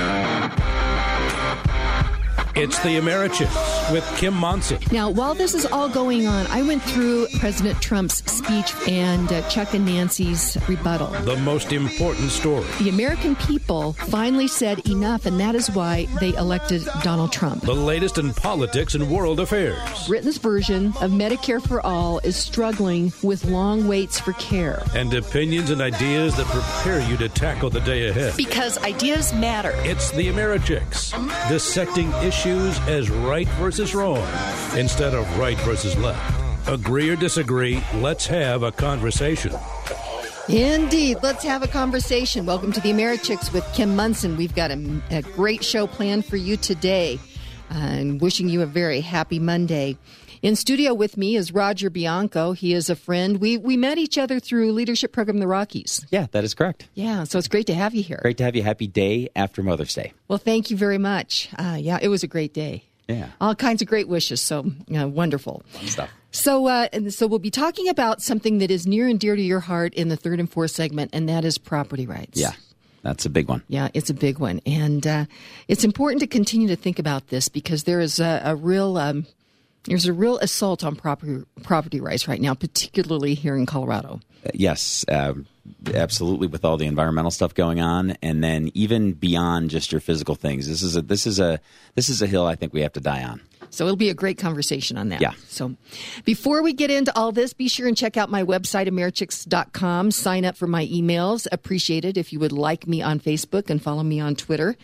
Bye. It's the Americhicks with Kim Monson. Now, while this is all going on, I went through President Trump's speech and uh, Chuck and Nancy's rebuttal. The most important story. The American people finally said enough, and that is why they elected Donald Trump. The latest in politics and world affairs. Britain's version of Medicare for All is struggling with long waits for care. And opinions and ideas that prepare you to tackle the day ahead. Because ideas matter. It's the Americhicks, dissecting issues as right versus wrong instead of right versus left. Agree or disagree, let's have a conversation. Indeed. Let's have a conversation. Welcome to the Americhicks with Kim Monson. We've got a, a great show planned for you today. Uh, and wishing you a very happy Monday. In studio with me is Roger Bianco. He is a friend. We we met each other through leadership program in the Rockies. Yeah, that is correct. Yeah, so it's great to have you here. Great to have you. Happy day after Mother's Day. Well, thank you very much. Uh, yeah, it was a great day. Yeah. All kinds of great wishes. So wonderful. Fun stuff. So, uh, and so we'll be talking about something that is near and dear to your heart in the third and fourth segment, and that is property rights. Yeah, that's a big one. Yeah, it's a big one. And uh, it's important to continue to think about this because there is a, a real. Um, there's a real assault on property property rights right now, particularly here in Colorado. Uh, yes, uh, absolutely. With all the environmental stuff going on, and then even beyond just your physical things, this is a this is a this is a hill I think we have to die on. So it'll be a great conversation on that. Yeah. So before we get into all this, be sure and check out my website, americhicks.com. Sign up for my emails. Appreciate it if you would like me on Facebook and follow me on Twitter.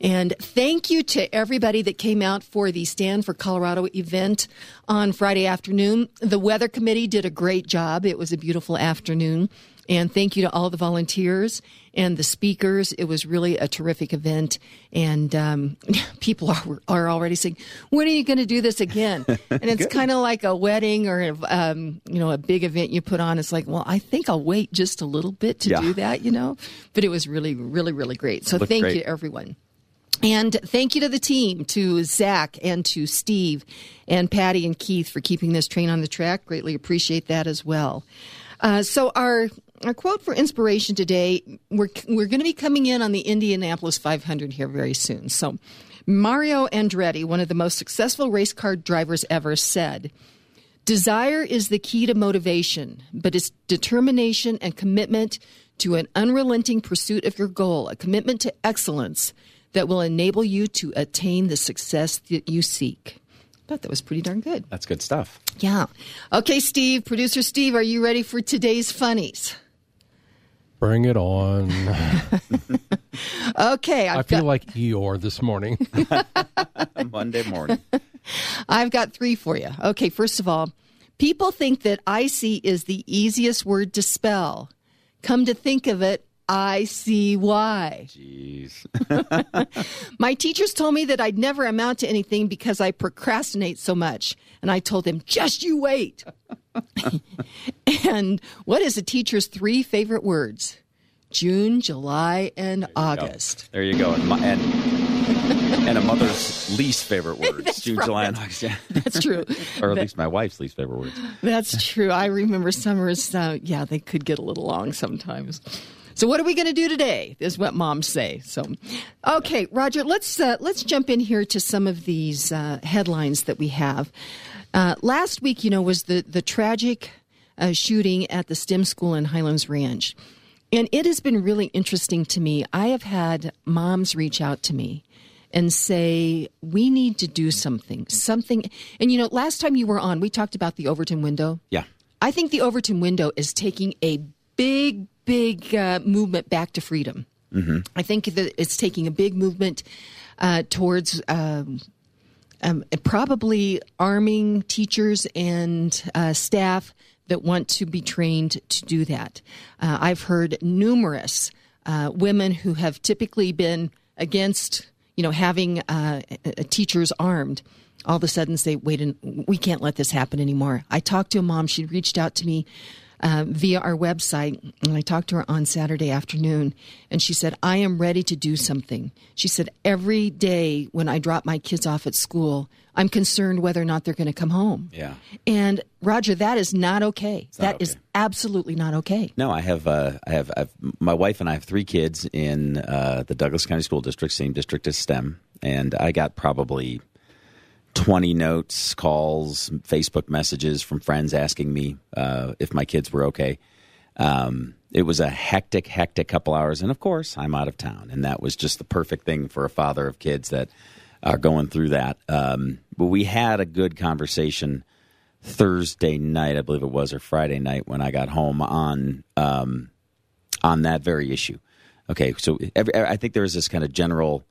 And thank you to everybody that came out for the Stand for Colorado event on Friday afternoon. The weather committee did a great job. It was a beautiful afternoon. And thank you to all the volunteers and the speakers. It was really a terrific event. And um, people are, are already saying, when are you going to do this again? And it's kind of like a wedding or, um, you know, a big event you put on. It's like, well, I think I'll wait just a little bit to Yeah. do that, you know? But it was really, really, really great. So thank great. you to everyone. And thank you to the team, to Zach and to Steve and Patty and Keith for keeping this train on the track. Greatly appreciate that as well. Uh, so our our quote for inspiration today, we're we're going to be coming in on the Indianapolis 500 here very soon. So Mario Andretti, one of the most successful race car drivers ever, said. Desire is the key to motivation, but it's determination and commitment to an unrelenting pursuit of your goal, a commitment to excellence that will enable you to attain the success that you seek. I thought that was pretty darn good. That's good stuff. Yeah. Okay, Steve, producer Steve, are you ready for today's funnies? Bring it on. Okay, I've I feel got, like Eeyore this morning. Monday morning. I've got three for you. Okay, first of all, people think that icy is the easiest word to spell. Come to think of it, I see why. Jeez. My teachers told me that I'd never amount to anything because I procrastinate so much. And I told them, just you wait. and what is a teacher's three favorite words? June, July, and August. There you go. And, my, and, and a mother's least favorite words. June, July, and August. Yeah. That's true. or at least my wife's least favorite words. That's true. I remember summers, uh, yeah, they could get a little long sometimes. So what are we going to do today? Is what moms say. So, okay, Roger, let's uh, let's jump in here to some of these uh, headlines that we have. Uh, last week, you know, was the the tragic uh, shooting at the STEM school in Highlands Ranch, and it has been really interesting to me. I have had moms reach out to me and say we need to do something, something. And you know, last time you were on, we talked about the Overton window. Yeah. I think the Overton window is taking a big, big uh, movement back to freedom. Mm-hmm. I think that it's taking a big movement uh, towards um, um, probably arming teachers and uh, staff that want to be trained to do that. Uh, I've heard numerous uh, women who have typically been against, you know, having uh, uh, teachers armed. All of a sudden, say, "Wait, we can't let this happen anymore." I talked to a mom; she reached out to me uh, via our website. And I talked to her on Saturday afternoon, and she said, I am ready to do something. She said, Every day when I drop my kids off at school, I'm concerned whether or not they're going to come home. Yeah. And Roger, that is not okay. not That is okay. absolutely not okay. No, I have. Uh, I have. I've, my wife and I have three kids in uh, the Douglas County School District, same district as STEM, and I got probably twenty notes, calls, Facebook messages from friends asking me uh, if my kids were okay. Um, it was a hectic, hectic couple hours, and of course, I'm out of town, and that was just the perfect thing for a father of kids that are going through that. Um, but we had a good conversation Thursday night, I believe it was, or Friday night when I got home on um, on that very issue. Okay, so every, I think there is this kind of general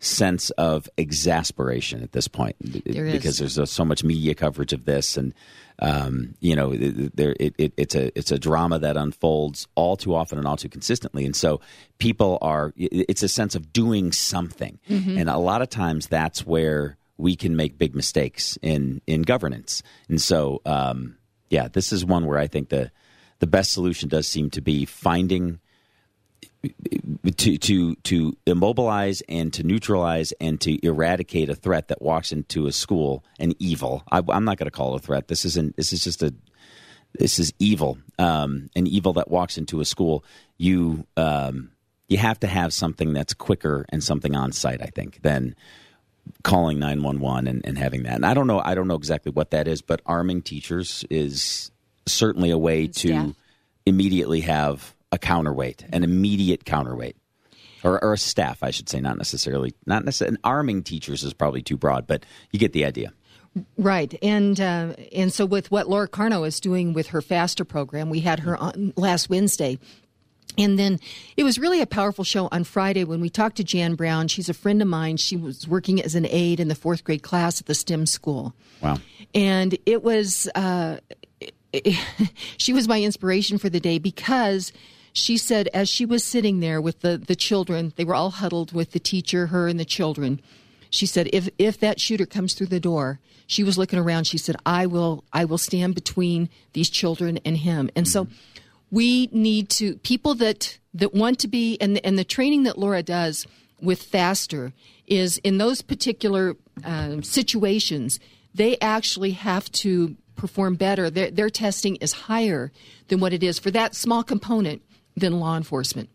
sense of exasperation at this point There because there's so much media coverage of this, and um, you know, there it, it, it's a it's a drama that unfolds all too often and all too consistently, and so people are. It's a sense of doing something, and a lot of times that's where we can make big mistakes in in governance, and so um, yeah, this is one where I think the the best solution does seem to be finding to to to immobilize and to neutralize and to eradicate a threat that walks into a school an evil. I, i'm not going to call it a threat. This isn't this is just a this is evil. Um, an evil that walks into a school. You um, you have to have something that's quicker and something on site i think than calling 911 and, and having that. And i don't know i don't know exactly what that is but arming teachers is certainly a way to staff. immediately have a counterweight, an immediate counterweight, or, or a staff, I should say, not necessarily, not necessarily. Arming teachers is probably too broad, but you get the idea. Right, and uh, and so with what Laura Carno is doing with her Faster program, we had her on last Wednesday. And then it was really a powerful show on Friday when we talked to Jan Brown. She's a friend of mine. She was working as an aide in the fourth grade class at the STEM school. Wow. And it was, uh, she was my inspiration for the day because she said, as she was sitting there with the, the children, they were all huddled with the teacher, her, and the children. She said, if, if that shooter comes through the door, she was looking around. She said, I will, I will stand between these children and him. And so we need to, people that, that want to be, and, and the training that Laura does with Faster is in those particular um, situations, they actually have to perform better. Their, their testing is higher than what it is for that small component than law enforcement.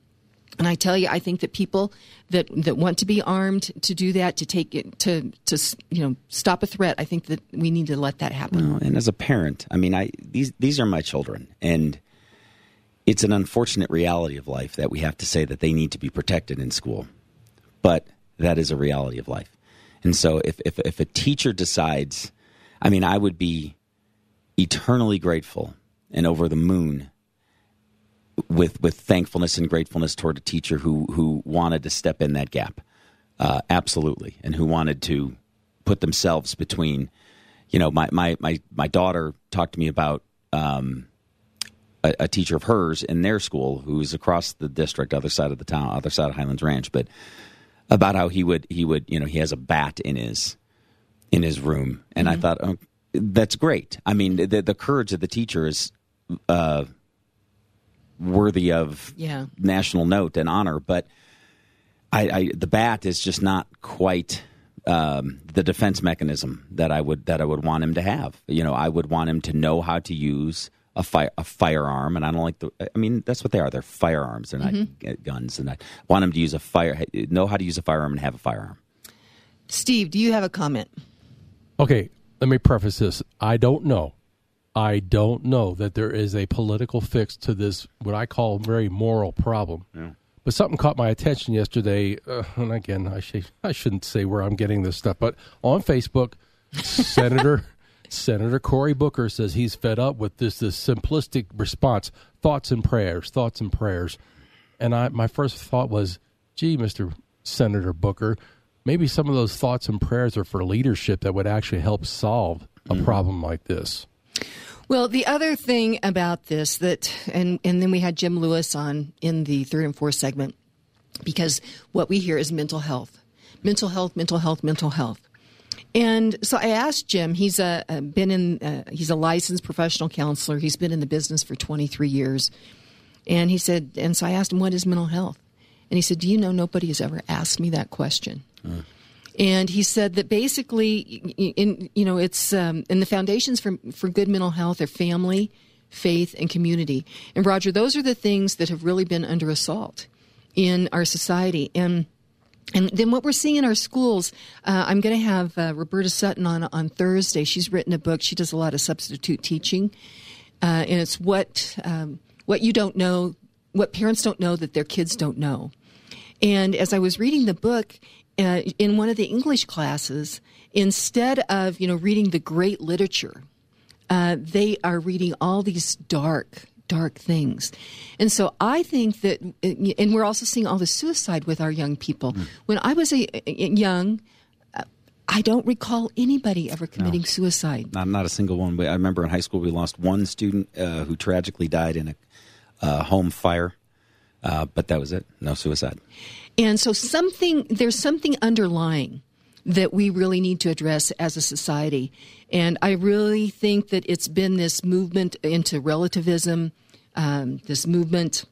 And I tell you, I think that people that that want to be armed to do that, to take it, to to you know stop a threat, I think that we need to let that happen. Well, and as a parent, I mean, I these these are my children, and it's an unfortunate reality of life that we have to say that they need to be protected in school, but that is a reality of life. And so, if if, if a teacher decides, I mean, I would be eternally grateful and over the moon with with thankfulness and gratefulness toward a teacher who who wanted to step in that gap, uh, absolutely, and who wanted to put themselves between. You know, my my my my daughter talked to me about um, a, a teacher of hers in their school who's across the district, other side of the town, other side of Highlands Ranch, but about how he would he would you know he has a bat in his in his room, and I thought oh, that's great. I mean, the the courage of the teacher is uh, worthy of Yeah. national note and honor, but I, I the bat is just not quite um, the defense mechanism that I would that I would want him to have. You know, I would want him to know how to use a fire a firearm, and I don't like the. I mean, that's what they are. They're firearms. They're not uh, guns, and I want him to use a fire know how to use a firearm and have a firearm. Steve, do you have a comment? Okay, let me preface this. I don't know. I don't know that there is a political fix to this, what I call very moral problem. But something caught my attention yesterday, uh, and again, I, sh- I shouldn't say where I'm getting this stuff, but on Facebook, Senator Senator Cory Booker says he's fed up with this this simplistic response: thoughts and prayers, thoughts and prayers. And I, my first thought was, "Gee, Mister Senator Booker, maybe some of those thoughts and prayers are for leadership that would actually help solve a problem like this." Well, the other thing about this that, and and then we had Jim Lewis on in the third and fourth segment, because what we hear is mental health, mental health, mental health, mental health. And so I asked Jim. He's a, a been in. Uh, he's a licensed professional counselor. He's been in the business for 23 years. And he said, and so I asked him, "What is mental health?" And he said, "Do you know nobody has ever asked me that question?" Uh. And he said that basically, in you know, it's um, and the foundations for for good mental health are family, faith, and community. And Roger, those are the things that have really been under assault in our society. And and then what we're seeing in our schools, uh, I'm going to have uh, Roberta Sutton on on Thursday. She's written a book. She does a lot of substitute teaching, uh, and it's what um, what you don't know, what parents don't know that their kids don't know. And as I was reading the book uh, in one of the English classes, instead of you know reading the great literature, uh, they are reading all these dark dark things. And so I think that, and we're also seeing all the suicide with our young people. Mm. When I was a, a young, I don't recall anybody ever committing no. suicide. Not, not a single one. I remember in high school we lost one student uh, who tragically died in a uh, home fire, uh, but that was it. No suicide. And so something there's something underlying that we really need to address as a society. And I really think that it's been this movement into relativism, um, this movement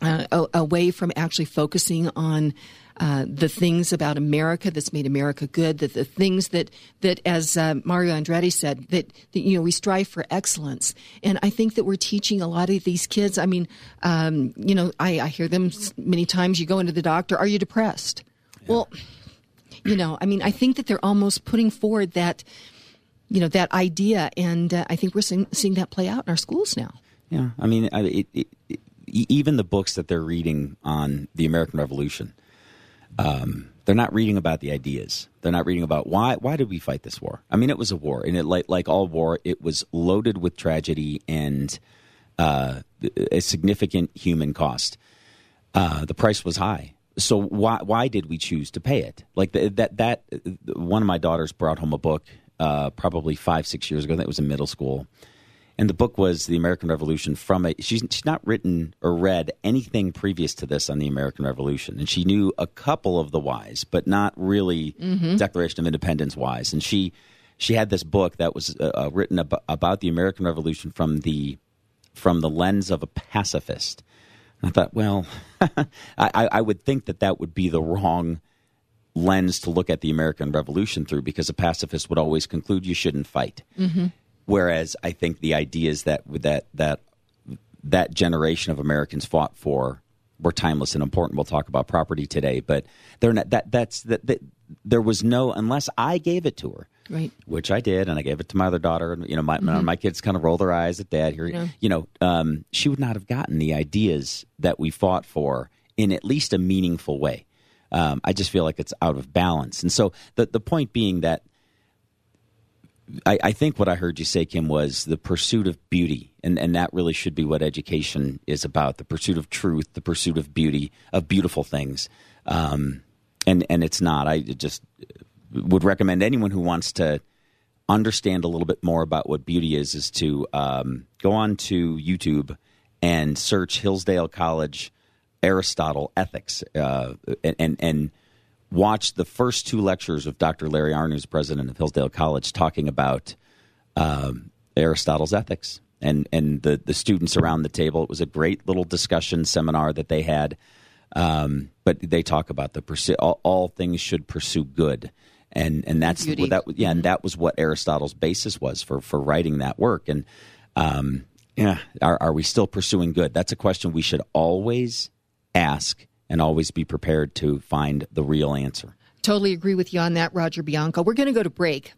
uh, away from actually focusing on uh, the things about America that's made America good, that the things that that as uh, Mario Andretti said, that, that, you know we strive for excellence, and I think that we're teaching a lot of these kids. I mean, um, you know, I, I, hear them many times. You go into the doctor, are you depressed? Yeah. Well you know, I mean, I think that they're almost putting forward that, you know, that idea, and uh, I think we're seeing, seeing, that play out in our schools now. Yeah, I mean, it, it, it, even the books that they're reading on the American Revolution, um, they're not reading about the ideas. They're not reading about why why did we fight this war. I mean, it was a war, and it like like all war, it was loaded with tragedy and uh, a significant human cost. Uh, the price was high so why why did we choose to pay it? Like the, that that one of my daughters brought home a book uh, probably five six years ago. That was in middle school, and the book was the American Revolution from a. She's she's not written or read anything previous to this on the American Revolution, and she knew a couple of the whys, but not really mm-hmm. Declaration of Independence whys. And she she had this book that was uh, uh written ab- about the American Revolution from the from the lens of a pacifist And I thought, well, I, I would think that that would be the wrong lens to look at the American Revolution through because a pacifist would always conclude you shouldn't fight. Mm-hmm. Whereas I think the ideas that that that that generation of Americans fought for were timeless and important. We'll talk about property today, but they're not, that that's that, that there was no unless I gave it to her right? Which I did, and I gave it to my other daughter. And you know, my mm-hmm. my kids kind of roll their eyes at Dad. Here, yeah. you know, um, she would not have gotten the ideas that we fought for in at least a meaningful way. Um, I just feel like it's out of balance, and so the the point being that. I, I think what I heard you say, Kim, was the pursuit of beauty, and, and that really should be what education is about: the pursuit of truth, the pursuit of beauty, of beautiful things. Um, and and it's not. I just would recommend anyone who wants to understand a little bit more about what beauty is is to um, go on to YouTube and search Hillsdale College Aristotle Ethics uh, and and watch the first two lectures of Dr. Larry Arnn, who's president of Hillsdale College, talking about um, Aristotle's ethics and and the the students around the table. It was a great little discussion seminar that they had. Um, but they talk about the pursue all, all things should pursue good and and that's what that yeah, and that was what Aristotle's basis was for for writing that work. And um, yeah, are, are we still pursuing good? That's a question we should always ask and always be prepared to find the real answer. Totally agree with you on that, Roger Bianco. We're going to go to break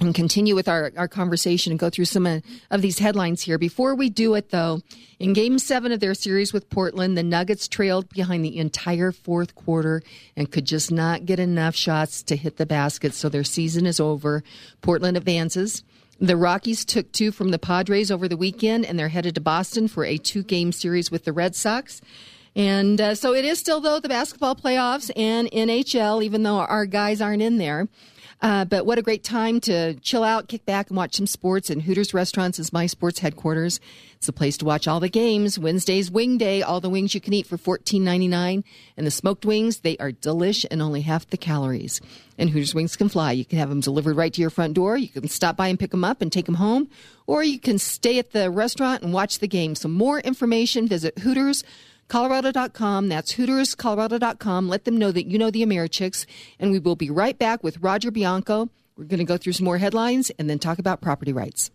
and continue with our, our conversation and go through some of, of these headlines here. Before we do it, though, in game seven of their series with Portland, the Nuggets trailed behind the entire fourth quarter and could just not get enough shots to hit the basket, so their season is over. Portland advances. The Rockies took two from the Padres over the weekend, and they're headed to Boston for a two game series with the Red Sox. And uh, so it is still, though, the basketball playoffs and NHL, even though our guys aren't in there. Uh, but what a great time to chill out, kick back, and watch some sports. And Hooters Restaurants is my sports headquarters. It's a place to watch all the games. Wednesday's Wing Day, all the wings you can eat for fourteen ninety nine. And the smoked wings, they are delish and only half the calories. And Hooters Wings can fly. You can have them delivered right to your front door. You can stop by and pick them up and take them home. Or you can stay at the restaurant and watch the game. So more information, visit Hooters Colorado.com. That's HootersColorado.com. Let them know that you know the Americhicks. And we will be right back with Roger Bianco. We're going to go through some more headlines and then talk about property rights.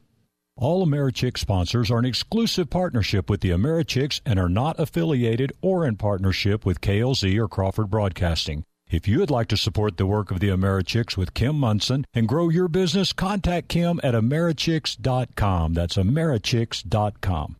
All Americhick sponsors are an exclusive partnership with the Americhicks and are not affiliated or in partnership with KLZ or Crawford Broadcasting. If you would like to support the work of the Americhicks with Kim Monson and grow your business, contact Kim at Americhicks.com. That's Americhicks.com.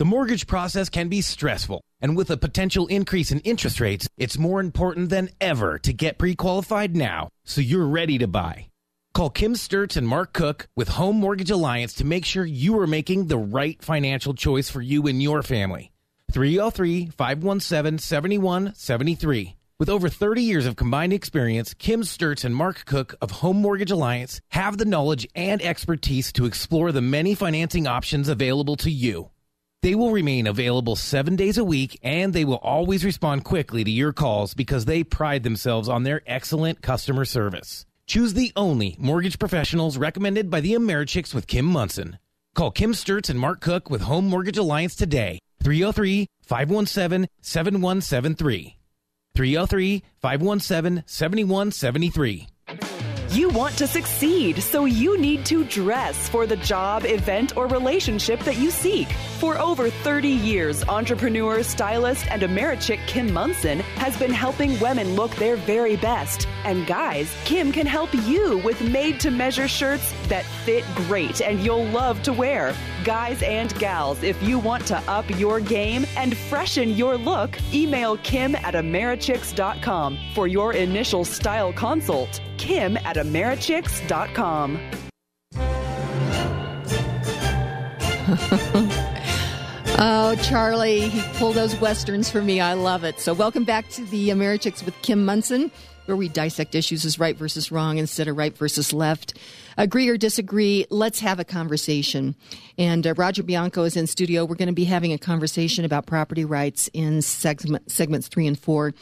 The mortgage process can be stressful, and with a potential increase in interest rates, it's more important than ever to get pre qualified now so you're ready to buy. Call Kim Sturts and Mark Cook with Home Mortgage Alliance to make sure you are making the right financial choice for you and your family. 303 517 7173. With over 30 years of combined experience, Kim Sturts and Mark Cook of Home Mortgage Alliance have the knowledge and expertise to explore the many financing options available to you. They will remain available seven days a week and they will always respond quickly to your calls because they pride themselves on their excellent customer service. Choose the only mortgage professionals recommended by the Americhicks with Kim Monson. Call Kim Sturts and Mark Cook with Home Mortgage Alliance today. 303 517 7173. 303 517 7173. You want to succeed, so you need to dress for the job, event, or relationship that you seek. For over 30 years, entrepreneur, stylist, and Americhick Kim Monson has been helping women look their very best. And guys, Kim can help you with made to measure shirts that fit great and you'll love to wear. Guys and gals, if you want to up your game and freshen your look, email Kim at Americhicks.com for your initial style consult. Kim at Americhicks.com. Oh, Charlie, he pulled those westerns for me. I love it. So, welcome back to the Americhicks with Kim Monson, where we dissect issues as right versus wrong instead of right versus left. Agree or disagree, let's have a conversation. And uh, Roger Bianco is in studio. We're going to be having a conversation about property rights in segment, segments three and four.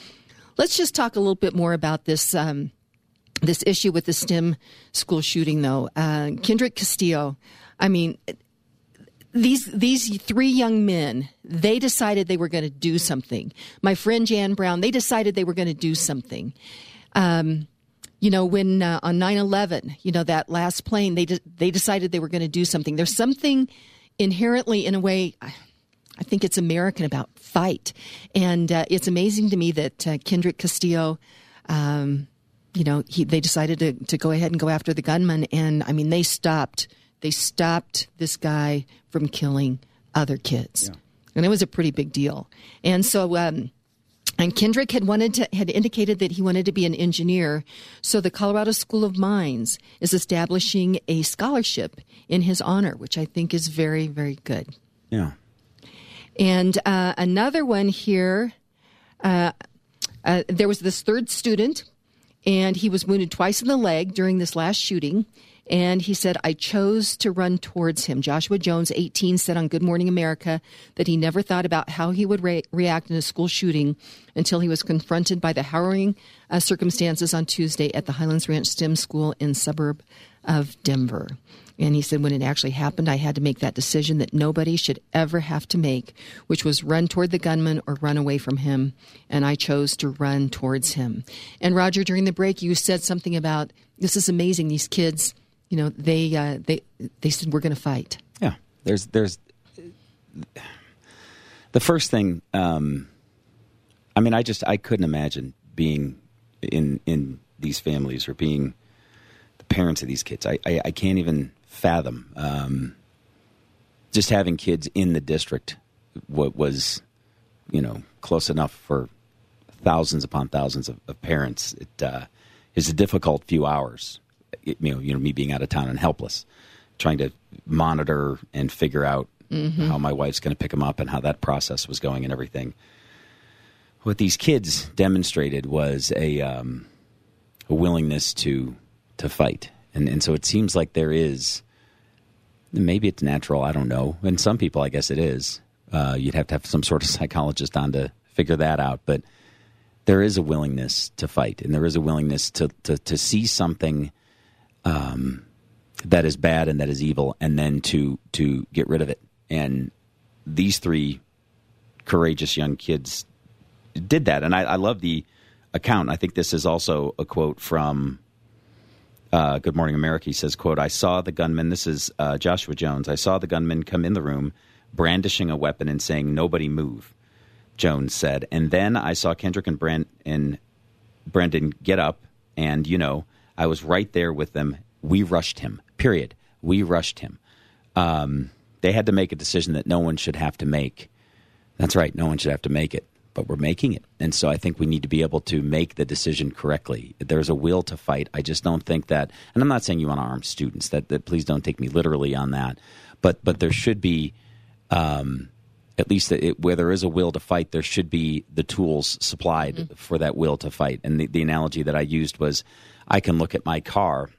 Let's just talk a little bit more about this. Um, this issue with the STEM school shooting, though, uh, Kendrick Castillo. I mean, these these three young men they decided they were going to do something my friend jan brown they decided they were going to do something um, you know when uh, on 9-11 you know that last plane they de- they decided they were going to do something there's something inherently in a way i think it's american about fight and uh, it's amazing to me that uh, kendrick castillo um, you know he, they decided to, to go ahead and go after the gunman and i mean they stopped they stopped this guy from killing other kids. Yeah. And it was a pretty big deal. And so, um, and Kendrick had wanted to, had indicated that he wanted to be an engineer. So the Colorado School of Mines is establishing a scholarship in his honor, which I think is very, very good. Yeah. And uh, another one here, uh, uh, there was this third student, and he was wounded twice in the leg during this last shooting. And he said, I chose to run towards him. Joshua Jones, 18, said on Good Morning America that he never thought about how he would re- react in a school shooting until he was confronted by the harrowing uh, circumstances on Tuesday at the Highlands Ranch STEM School in suburb of Denver. And he said, when it actually happened, I had to make that decision that nobody should ever have to make, which was run toward the gunman or run away from him. And I chose to run towards him. And Roger, during the break, you said something about this is amazing. These kids, you know, they uh, they they said we're going to fight. Yeah, there's there's the first thing. Um, I mean, I just I couldn't imagine being in in these families or being the parents of these kids. I I, I can't even fathom um, just having kids in the district. What was you know close enough for thousands upon thousands of, of parents. It uh, is a difficult few hours you know, you know, me being out of town and helpless, trying to monitor and figure out mm-hmm. how my wife's going to pick them up and how that process was going and everything. What these kids demonstrated was a, um, a willingness to to fight, and and so it seems like there is. Maybe it's natural. I don't know. And some people, I guess it is. Uh, you'd have to have some sort of psychologist on to figure that out. But there is a willingness to fight, and there is a willingness to to, to see something um, that is bad and that is evil, and then to to get rid of it. And these three courageous young kids did that, and I, I love the account. I think this is also a quote from uh, Good Morning America. He says, "quote I saw the gunman. This is uh, Joshua Jones. I saw the gunman come in the room, brandishing a weapon and saying, "Nobody move." Jones said, and then I saw Kendrick and Brent and Brendan get up, and you know, I was right there with them. We rushed him. Period. We rushed him. Um, they had to make a decision that no one should have to make. That's right. No one should have to make it but we're making it. And so I think we need to be able to make the decision correctly. There's a will to fight. I just don't think that, and I'm not saying you want to arm students. That, that please don't take me literally on that. But but there should be, um, at least it, where there is a will to fight, there should be the tools supplied mm-hmm. for that will to fight. And the, the analogy that I used was, I can look at my car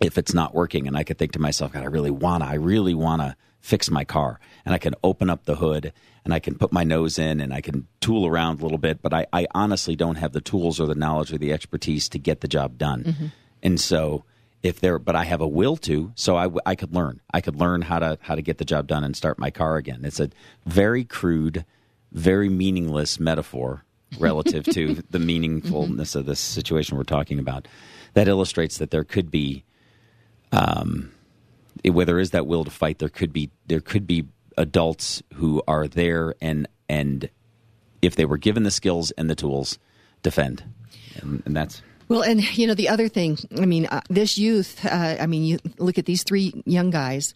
if it's not working, and I could think to myself, God, I really wanna, I really wanna fix my car, and I can open up the hood and I can put my nose in and I can tool around a little bit, but I, I honestly don't have the tools or the knowledge or the expertise to get the job done. Mm-hmm. And so if there, but I have a will to, so I, I could learn. I could learn how to how to get the job done and start my car again. It's a very crude, very meaningless metaphor relative to the meaningfulness mm-hmm. of this situation we're talking about. That illustrates that there could be, um, where there is that will to fight, there could be there could be adults who are there and and if they were given the skills and the tools, defend, and, and that's. Well, and you know the other thing. I mean, uh, this youth. Uh, I mean, you look at these three young guys,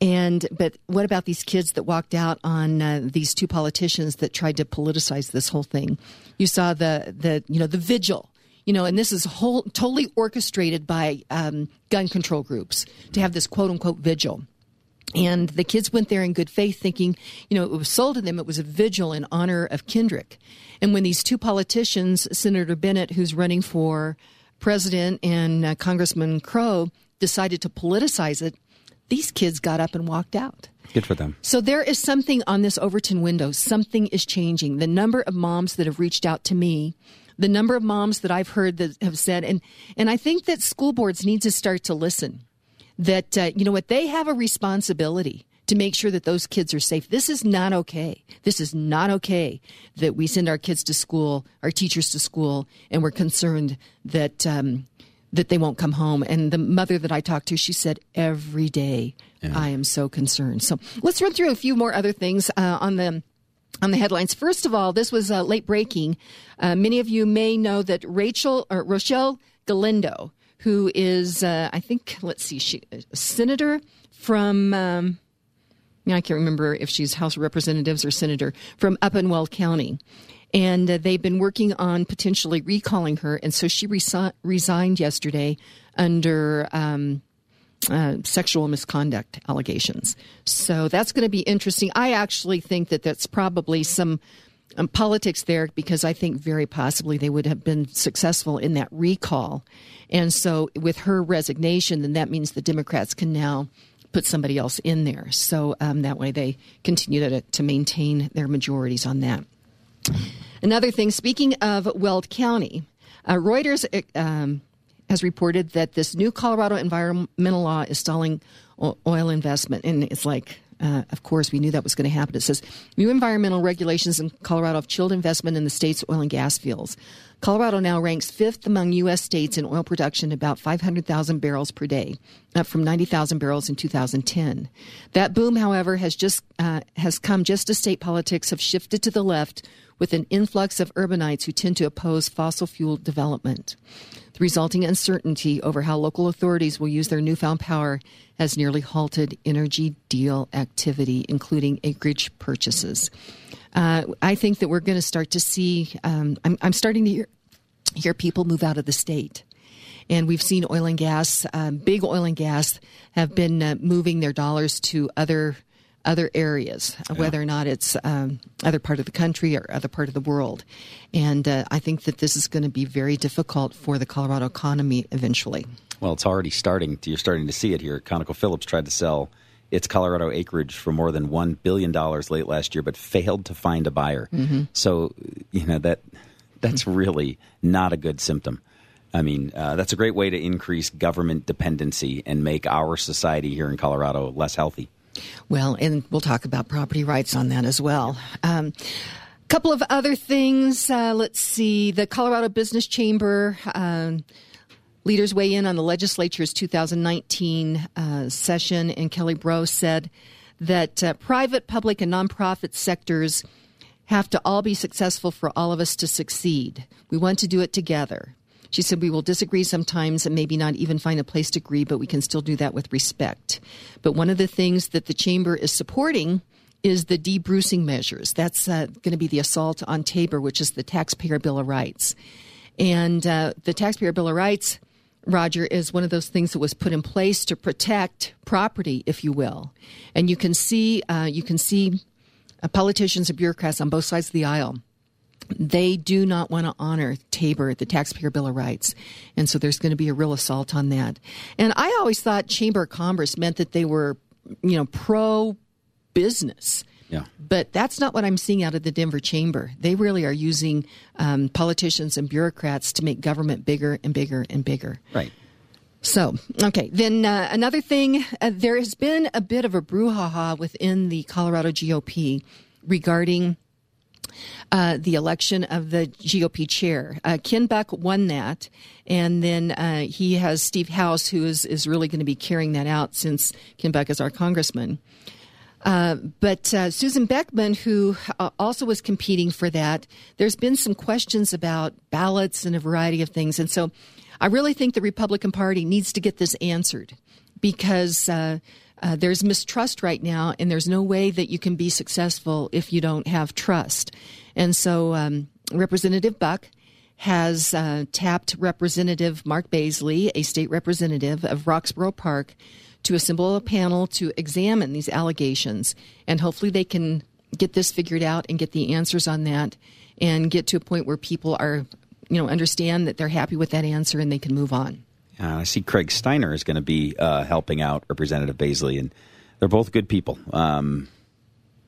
and but what about these kids that walked out on uh, these two politicians that tried to politicize this whole thing? You saw the the you know the vigil you know, and this is whole totally orchestrated by um, gun control groups to have this quote unquote vigil. And the kids went there in good faith, thinking, you know, it was sold to them, it was a vigil in honor of Kendrick. And when these two politicians, Senator Bennet, who's running for president, and uh, Congressman Crow, decided to politicize it, these kids got up and walked out. Good for them. So there is something on this Overton window. Something is changing. The number of moms that have reached out to me, the number of moms that I've heard that have said, and, and I think that school boards need to start to listen that, uh, you know what, they have a responsibility to make sure that those kids are safe. This is not okay. This is not okay that we send our kids to school, our teachers to school, and we're concerned that um, that they won't come home. And the mother that I talked to, she said, every day yeah. I am so concerned. So let's run through a few more other things uh, on the on the headlines. First of all, this was uh, late breaking. Uh, many of you may know that Rachel or Rochelle Galindo, who is, uh, I think, let's see, she a senator from. Um, I can't remember if she's House of Representatives or senator from Upton County. And uh, they've been working on potentially recalling her. And so she resi- resigned yesterday under um, uh, sexual misconduct allegations. So that's going to be interesting. I actually think that that's probably some um, politics there because I think very possibly they would have been successful in that recall. And so with her resignation, then that means the Democrats can now put somebody else in there. So um, that way they continue to, to maintain their majorities on that. Another thing, speaking of Weld County, uh, Reuters um, has reported that this new Colorado environmental law is stalling oil investment. And it's like, uh, of course, we knew that was going to happen. It says new environmental regulations in Colorado have chilled investment in the state's oil and gas fields. Colorado now ranks fifth among U.S. states in oil production, about 500,000 barrels per day, up from 90,000 barrels in 2010. That boom, however, has just uh, has come just as state politics have shifted to the left, with an influx of urbanites who tend to oppose fossil fuel development. The resulting uncertainty over how local authorities will use their newfound power has nearly halted energy deal activity, including acreage purchases. Uh, I think that we're going to start to see, um, I'm, I'm, starting to hear, hear, people move out of the state. And we've seen oil and gas, um, big oil and gas, have been uh, moving their dollars to other other areas, whether or not it's um, other part of the country or other part of the world. And uh, I think that this is going to be very difficult for the Colorado economy eventually. Well, it's already starting. To, you're starting to see it here. ConocoPhillips tried to sell its Colorado acreage for more than one billion dollars late last year, but failed to find a buyer. Mm-hmm. So, you know that that's really not a good symptom. I mean, uh, that's a great way to increase government dependency and make our society here in Colorado less healthy. Well, and we'll talk about property rights on that as well. Um, couple of other things. Uh, let's see. The Colorado Business Chamber um, leaders weigh in on the legislature's 2019 uh, session, and Kelly Brough said that uh, private, public, and nonprofit sectors have to all be successful for all of us to succeed. We want to do it together. She said, We will disagree sometimes and maybe not even find a place to agree, but we can still do that with respect. But one of the things that the chamber is supporting is the debrucing measures. That's uh, going to be the assault on Tabor, which is the Taxpayer Bill of Rights. And uh, the Taxpayer Bill of Rights, Roger, is one of those things that was put in place to protect property, if you will. And you can see, uh, you can see uh, politicians and bureaucrats on both sides of the aisle they do not want to honor Tabor, the Taxpayer Bill of Rights. And so there's going to be a real assault on that. And I always thought Chamber of Commerce meant that they were, you know, pro business. Yeah. But that's not what I'm seeing out of the Denver Chamber. They really are using um, politicians and bureaucrats to make government bigger and bigger and bigger. Right. So, okay. Then uh, another thing, uh, there has been a bit of a brouhaha within the Colorado GOP regarding uh, the election of the GOP chair. Uh, Ken Buck won that, and then uh, he has Steve House, who is, is really going to be carrying that out since Ken Buck is our congressman. Uh, but uh, Susan Beckman, who uh, also was competing for that, there's been some questions about ballots and a variety of things. And so I really think the Republican Party needs to get this answered because uh, there's mistrust right now, and there's no way that you can be successful if you don't have trust. And so um, Representative Buck has uh, tapped Representative Mark Baisley, a state representative of Roxborough Park, to assemble a panel to examine these allegations. And hopefully they can get this figured out and get the answers on that and get to a point where people are, you know, understand that they're happy with that answer and they can move on. Uh, I see Craig Steiner is going to be uh, helping out Representative Baisley, and they're both good people. Um,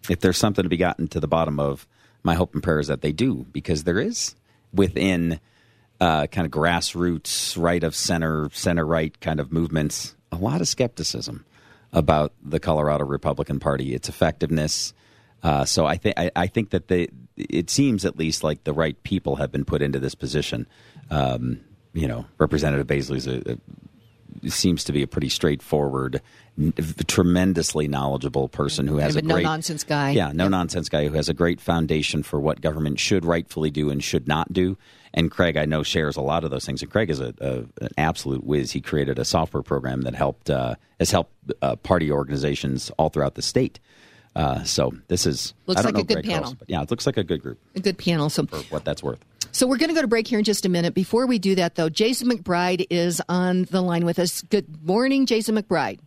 if there's something to be gotten to the bottom of, my hope and prayer is that they do, because there is within uh, kind of grassroots, right of center, center right kind of movements, a lot of skepticism about the Colorado Republican Party, its effectiveness. Uh, so I think I think that they, it seems at least like the right people have been put into this position. Um, you know, Representative Baisley's a, a, seems to be a pretty straightforward, n- tremendously knowledgeable person who has a great no nonsense guy. Yeah, no nonsense guy who has a great foundation for what government should rightfully do and should not do. And Craig, I know, shares a lot of those things. And Craig is a, a an absolute whiz. He created a software program that helped uh, has helped uh, party organizations all throughout the state. Uh, so this is looks like know a good Greg panel. Carlson, but yeah, it looks like a good group A good panel. So for what that's worth. So we're going to go to break here in just a minute. Before we do that, though, Jason McBride is on the line with us. Good morning, Jason McBride.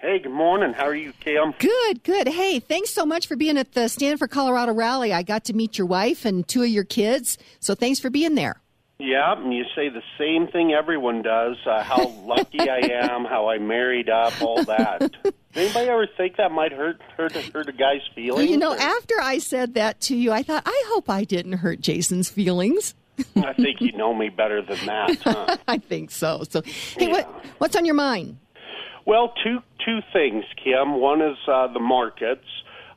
Hey, good morning. How are you, Kim? Good, good. Hey, thanks so much for being at the Stand for, Colorado rally. I got to meet your wife and two of your kids, so thanks for being there. Yeah, and you say the same thing everyone does. Uh, how lucky I am, how I married up, all that. Anybody ever think that might hurt hurt hurt a guy's feelings? You know, or- after I said that to you, I thought, I hope I didn't hurt Jason's feelings. I think you know me better than that. Huh? I think so. So, hey, what what's on your mind? Well, two two things, Kim. One is uh, the markets.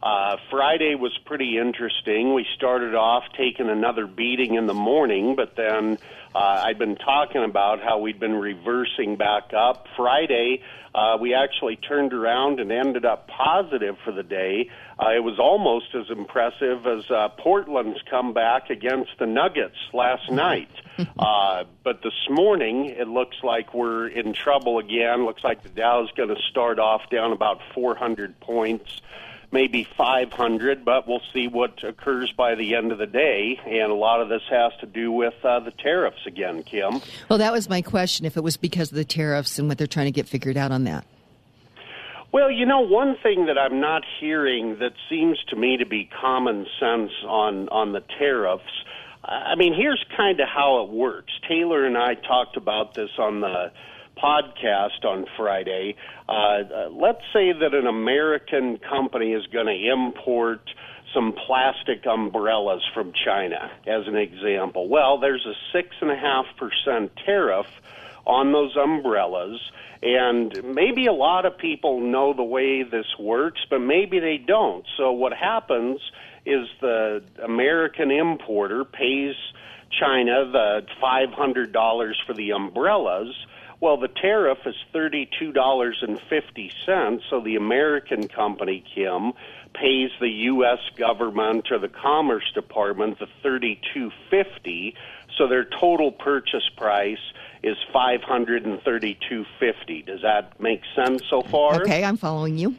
Uh, Friday was pretty interesting. We started off taking another beating in the morning, but then uh, I'd been talking about how we'd been reversing back up. Friday, uh, we actually turned around and ended up positive for the day. Uh, it was almost as impressive as uh, Portland's comeback against the Nuggets last night. Uh, but this morning, it looks like we're in trouble again. Looks like the Dow's going to start off down about 400 points maybe 500, but we'll see what occurs by the end of the day. And a lot of this has to do with uh, the tariffs again, Kim. Well, that was my question if it was because of the tariffs and what they're trying to get figured out on that. Well, you know, one thing that I'm not hearing that seems to me to be common sense on on the tariffs. I mean, here's kind of how it works. Taylor and I talked about this on the podcast on Friday. Uh, let's say that an American company is going to import some plastic umbrellas from China, as an example. Well, there's a six and a half percent tariff on those umbrellas and maybe a lot of people know the way this works, but maybe they don't. So what happens is the American importer pays China the $500 for the umbrellas. Well, the tariff is $32.50, so the American company, Kim, pays the U.S. government or the Commerce Department the $32.50, so their total purchase price is five hundred and thirty-two fifty. Does that make sense so far? Okay, I'm following you.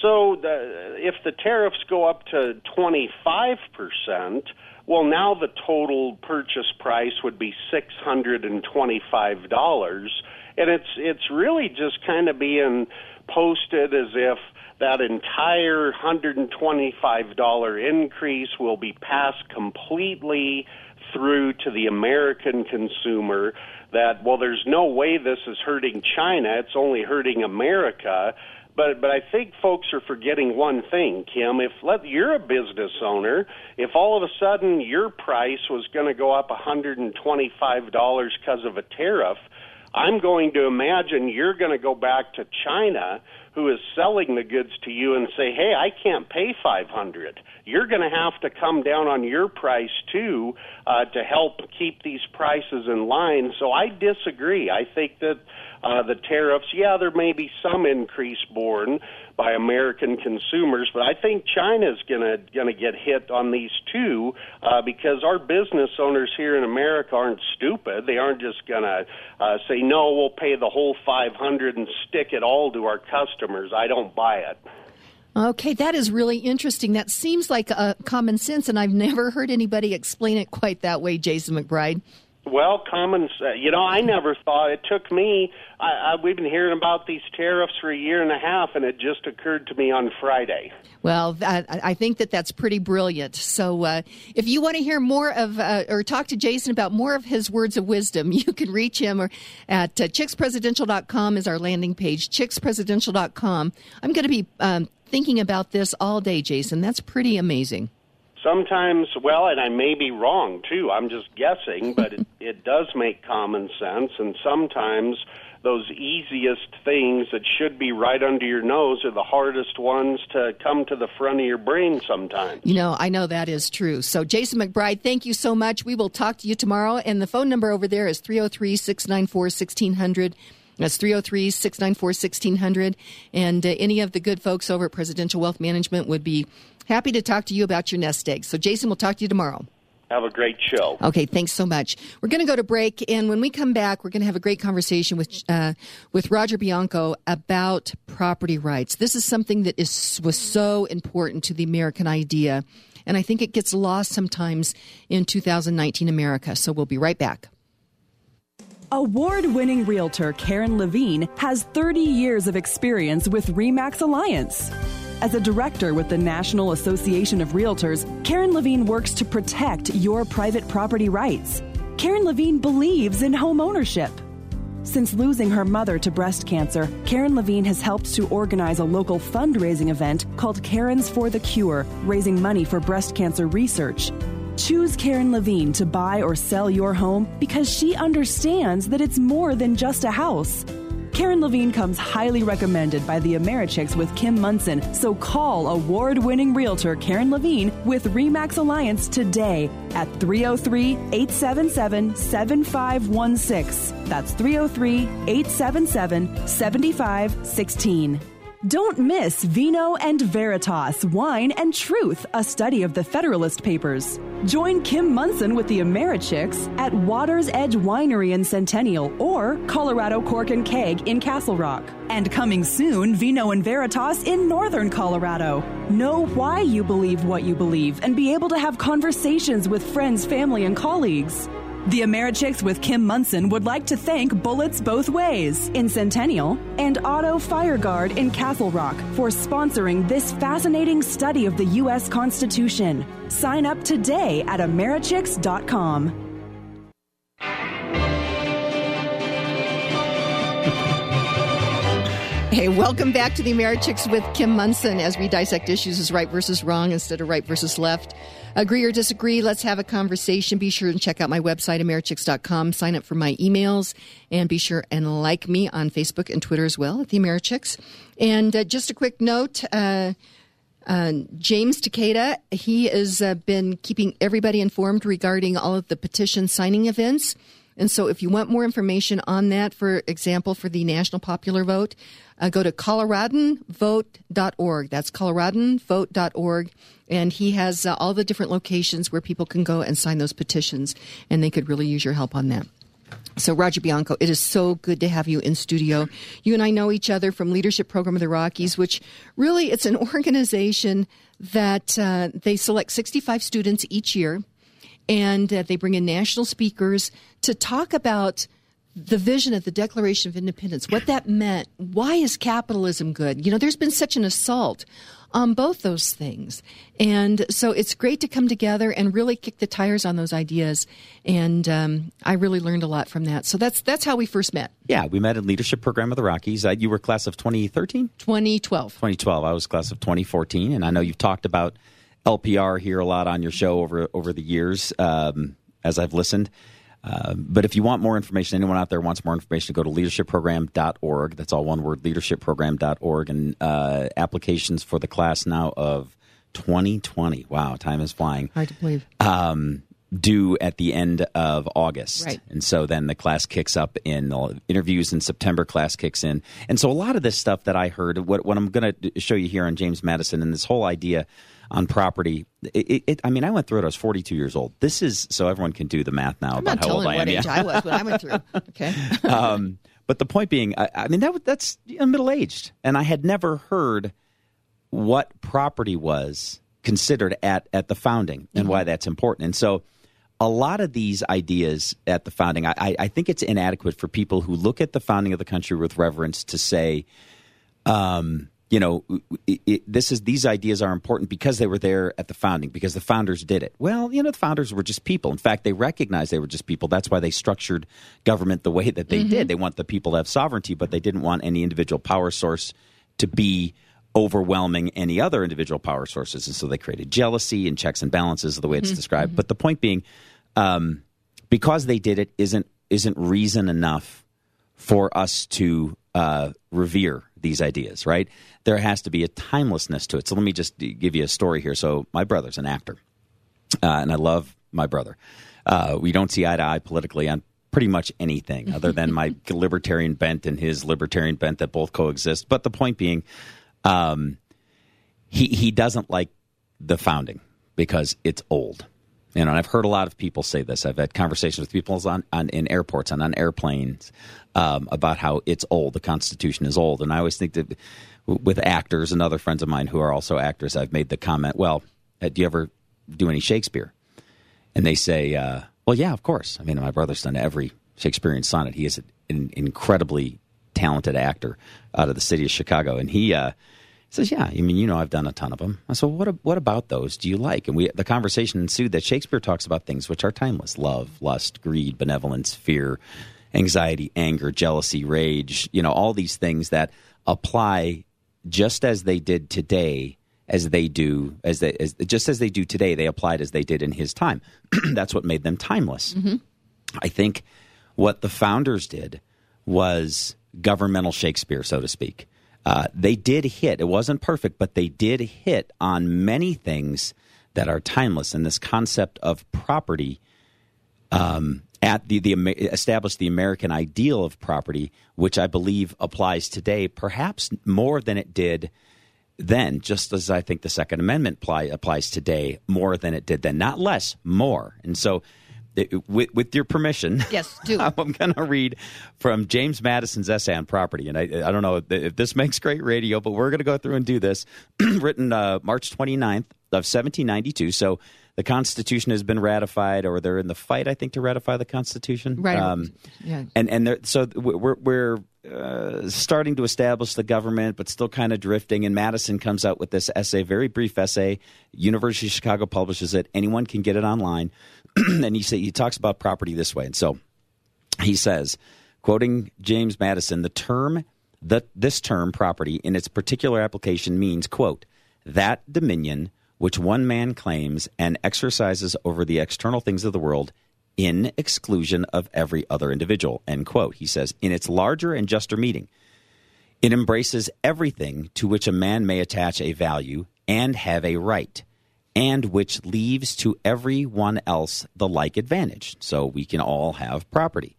So the, if the tariffs go up to twenty-five percent, well, now the total purchase price would be six hundred and twenty-five dollars, and it's it's really just kind of being posted as if that entire $125 increase will be passed completely through to the American consumer that well there's no way this is hurting China it's only hurting America but but I think folks are forgetting one thing Kim if let you're a business owner if all of a sudden your price was going to go up $125 because of a tariff I'm going to imagine you're going to go back to China who is selling the goods to you and say, "Hey, I can't pay 500." You're going to have to come down on your price too uh, to help keep these prices in line. So I disagree. I think that uh, the tariffs, yeah, there may be some increase borne by American consumers, but I think China's gonna gonna get hit on these too uh, because our business owners here in America aren't stupid. They aren't just gonna uh, say no, we'll pay the whole 500 and stick it all to our customers. I don't buy it. Okay, that is really interesting. That seems like a common sense, and I've never heard anybody explain it quite that way, Jason McBride. Well, common, uh, you know, I never thought it took me. I, I, we've been hearing about these tariffs for a year and a half, and it just occurred to me on Friday. Well, I, I think that that's pretty brilliant. So, uh, if you want to hear more of uh, or talk to Jason about more of his words of wisdom, you can reach him or at uh, chickspresidential.com is our landing page. Chickspresidential.com. I'm going to be um, thinking about this all day, Jason. That's pretty amazing sometimes, well, and I may be wrong too, I'm just guessing, but it, it does make common sense, and sometimes those easiest things that should be right under your nose are the hardest ones to come to the front of your brain sometimes. You know, I know that is true. So, Jason McBride, thank you so much. We will talk to you tomorrow, and the phone number over there is 303 694 1600. That's 303 694 1600. And uh, any of the good folks over at Presidential Wealth Management would be Happy to talk to you about your nest egg. So, Jason, we'll talk to you tomorrow. Have a great show. Okay, thanks so much. We're going to go to break, and when we come back, we're going to have a great conversation with uh, with Roger Bianco about property rights. This is something that is was so important to the American idea, and I think it gets lost sometimes in 2019 America. So we'll be right back. Award winning realtor Karen Levine has 30 years of experience with REMAX Alliance. As a director with the National Association of Realtors, Karen Levine works to protect your private property rights. Karen Levine believes in home ownership. Since losing her mother to breast cancer, Karen Levine has helped to organize a local fundraising event called Karen's for the Cure, raising money for breast cancer research. Choose Karen Levine to buy or sell your home because she understands that it's more than just a house. Karen Levine comes highly recommended by the Americhicks with Kim Monson, so call award winning realtor Karen Levine with REMAX Alliance today at 303 877 7516. That's 303 877 7516. Don't miss Vino and Veritas, Wine and Truth, a study of the Federalist Papers. Join Kim Monson with the Americhicks at Water's Edge Winery in Centennial or Colorado Cork and Keg in Castle Rock. And coming soon, Vino and Veritas in Northern Colorado. Know why you believe what you believe and be able to have conversations with friends, family, and colleagues. The Americhicks with Kim Monson would like to thank Bullets Both Ways in Centennial and Auto Fire Guard in Castle Rock for sponsoring this fascinating study of the U.S. Constitution. Sign up today at Americhicks.com. Hey, welcome back to the Americhicks with Kim Monson as we dissect issues as right versus wrong instead of right versus left. Agree or disagree, let's have a conversation. Be sure and check out my website, americhicks.com. Sign up for my emails and be sure and like me on Facebook and Twitter as well at the Americhicks. And uh, just a quick note, uh, uh, James Takeda, he has uh, been keeping everybody informed regarding all of the petition signing events. And so, if you want more information on that, for example, for the national popular vote, uh, go to coloradanvote.org. That's coloradanvote.org. And he has uh, all the different locations where people can go and sign those petitions, and they could really use your help on that. So, Roger Bianco, it is so good to have you in studio. You and I know each other from Leadership Program of the Rockies, which really it's an organization that uh, they select 65 students each year and uh, they bring in national speakers to talk about the vision of the Declaration of Independence, what that meant. Why is capitalism good? You know, there's been such an assault on both those things. And so it's great to come together and really kick the tires on those ideas. And um, I really learned a lot from that. So that's that's how we first met. Yeah, we met in Leadership Program of the Rockies. Uh, you were class of 2013? 2012. 2012. I was class of 2014. And I know you've talked about LPR here a lot on your show over over the years um, as I've listened. Uh, but if you want more information, anyone out there wants more information, go to leadershipprogram.org. That's all one word, leadershipprogram.org. And uh, applications for the class now of 2020. Wow, time is flying. Hard to believe. Um, due at the end of August. Right. And so then the class kicks up in the interviews in September, class kicks in. And so a lot of this stuff that I heard, what, what I'm going to show you here on James Madison and this whole idea on property. It, it, I mean, I went through it. I was 42 years old. This is so everyone can do the math now I'm about not how old I am. what age I was when I went through. Okay. um, but the point being, I, I mean, that that's you know, middle aged, and I had never heard what property was considered at at the founding and why that's important. And so, a lot of these ideas at the founding, I, I- I think it's inadequate for people who look at the founding of the country with reverence to say, um, you know, it, it, this is these ideas are important because they were there at the founding because the founders did it. Well, you know, the founders were just people. In fact, they recognized they were just people. That's why they structured government the way that they did. They want the people to have sovereignty, but they didn't want any individual power source to be overwhelming any other individual power sources, and so they created jealousy and checks and balances, the way it's described. But the point being, um, because they did it, isn't isn't reason enough for us to uh, revere these ideas, right? There has to be a timelessness to it. So let me just give you a story here. So my brother's an actor, uh, and I love my brother. Uh, we don't see eye to eye politically on pretty much anything other than my libertarian bent and his libertarian bent that both coexist. But the point being, um, he he doesn't like the founding because it's old. You know, and I've heard a lot of people say this. I've had conversations with people on, on in airports and on airplanes um, about how it's old. The Constitution is old, and I always think that with actors and other friends of mine who are also actors, I've made the comment, "Well, uh, do you ever do any Shakespeare?" And they say, uh, "Well, yeah, of course." I mean, my brother's done every Shakespearean sonnet. He is an incredibly talented actor out of the city of Chicago, and he uh, says, "Yeah, I mean, you know, I've done a ton of them." I said, "What? What about those do you like?" And we the conversation ensued that Shakespeare talks about things which are timeless: love, lust, greed, benevolence, fear, anxiety, anger, jealousy, rage. You know, all these things that apply just as they did today. As they do, as they, as, just as they do today, they applied as they did in his time. That's what made them timeless. Mm-hmm. I think what the founders did was governmental Shakespeare, so to speak. Uh, they did hit. It wasn't perfect, but they did hit on many things that are timeless. And this concept of property um, at the, the established the American ideal of property, which I believe applies today, perhaps more than it did then, just as I think the Second Amendment apply, applies today more than it did then. Not less, more. And so, with, with your permission, Yes, do. I'm going to read from James Madison's essay on property. And I, I don't know if this makes great radio, but we're going to go through and do this. Written uh, March 29th of 1792. So the Constitution has been ratified, or they're in the fight, I think, to ratify the Constitution. Right. Um, yeah. And and so we're we're uh, starting to establish the government, but still kind of drifting. And Madison comes out with this essay, very brief essay. University of Chicago publishes it. Anyone can get it online. and he say he talks about property this way. And so he says, quoting James Madison, the term that this term property in its particular application means quote that dominion which one man claims and exercises over the external things of the world in exclusion of every other individual. End quote. He says, in its larger and juster meaning, it embraces everything to which a man may attach a value and have a right, and which leaves to every one else the like advantage. So we can all have property.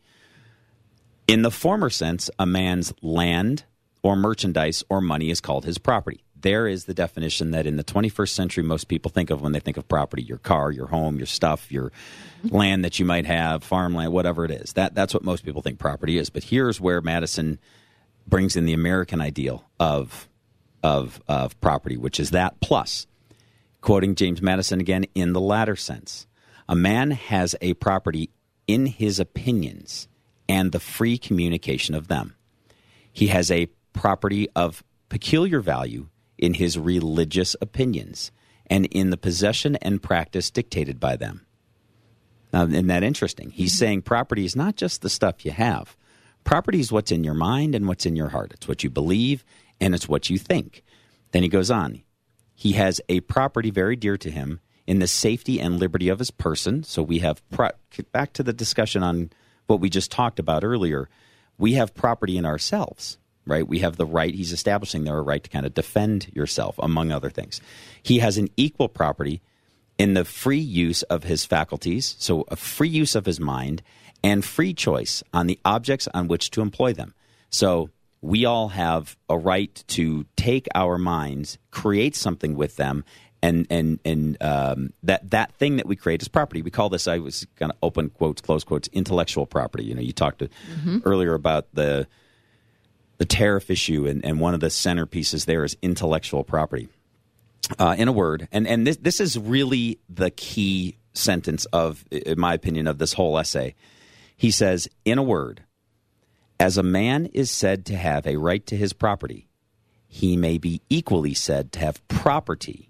In the former sense, a man's land or merchandise or money is called his property there is the definition that in the 21st century most people think of when they think of property your car your home your stuff your land that you might have farmland whatever it is. That that's what most people think property is. But here's where madison brings in the american ideal of of of property which is that plus. Quoting james madison again in the latter sense a man has a property in his opinions and the free communication of them. He has a property of peculiar value in his religious opinions and in the possession and practice dictated by them. Now, isn't that interesting? He's mm-hmm. saying property is not just the stuff you have. Property is what's in your mind and what's in your heart. It's what you believe and it's what you think. Then he goes on. He has a property very dear to him in the safety and liberty of his person. So we have, pro- back to the discussion on what we just talked about earlier, we have property in ourselves right? We have the right, he's establishing there a right to kind of defend yourself, among other things. He has an equal property in the free use of his faculties, so a free use of his mind, and free choice on the objects on which to employ them. So we all have a right to take our minds, create something with them, and and and um, that that thing that we create is property. We call this. I was going to open quotes, close quotes, intellectual property. You know, you talked to, mm-hmm. earlier about the the tariff issue, and, and one of the centerpieces there is intellectual property. Uh, in a word, and, and this, this is really the key sentence of, in my opinion, of this whole essay. He says, in a word, as a man is said to have a right to his property, he may be equally said to have property